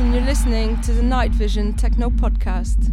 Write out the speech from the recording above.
and you're listening to the Night Vision Techno Podcast.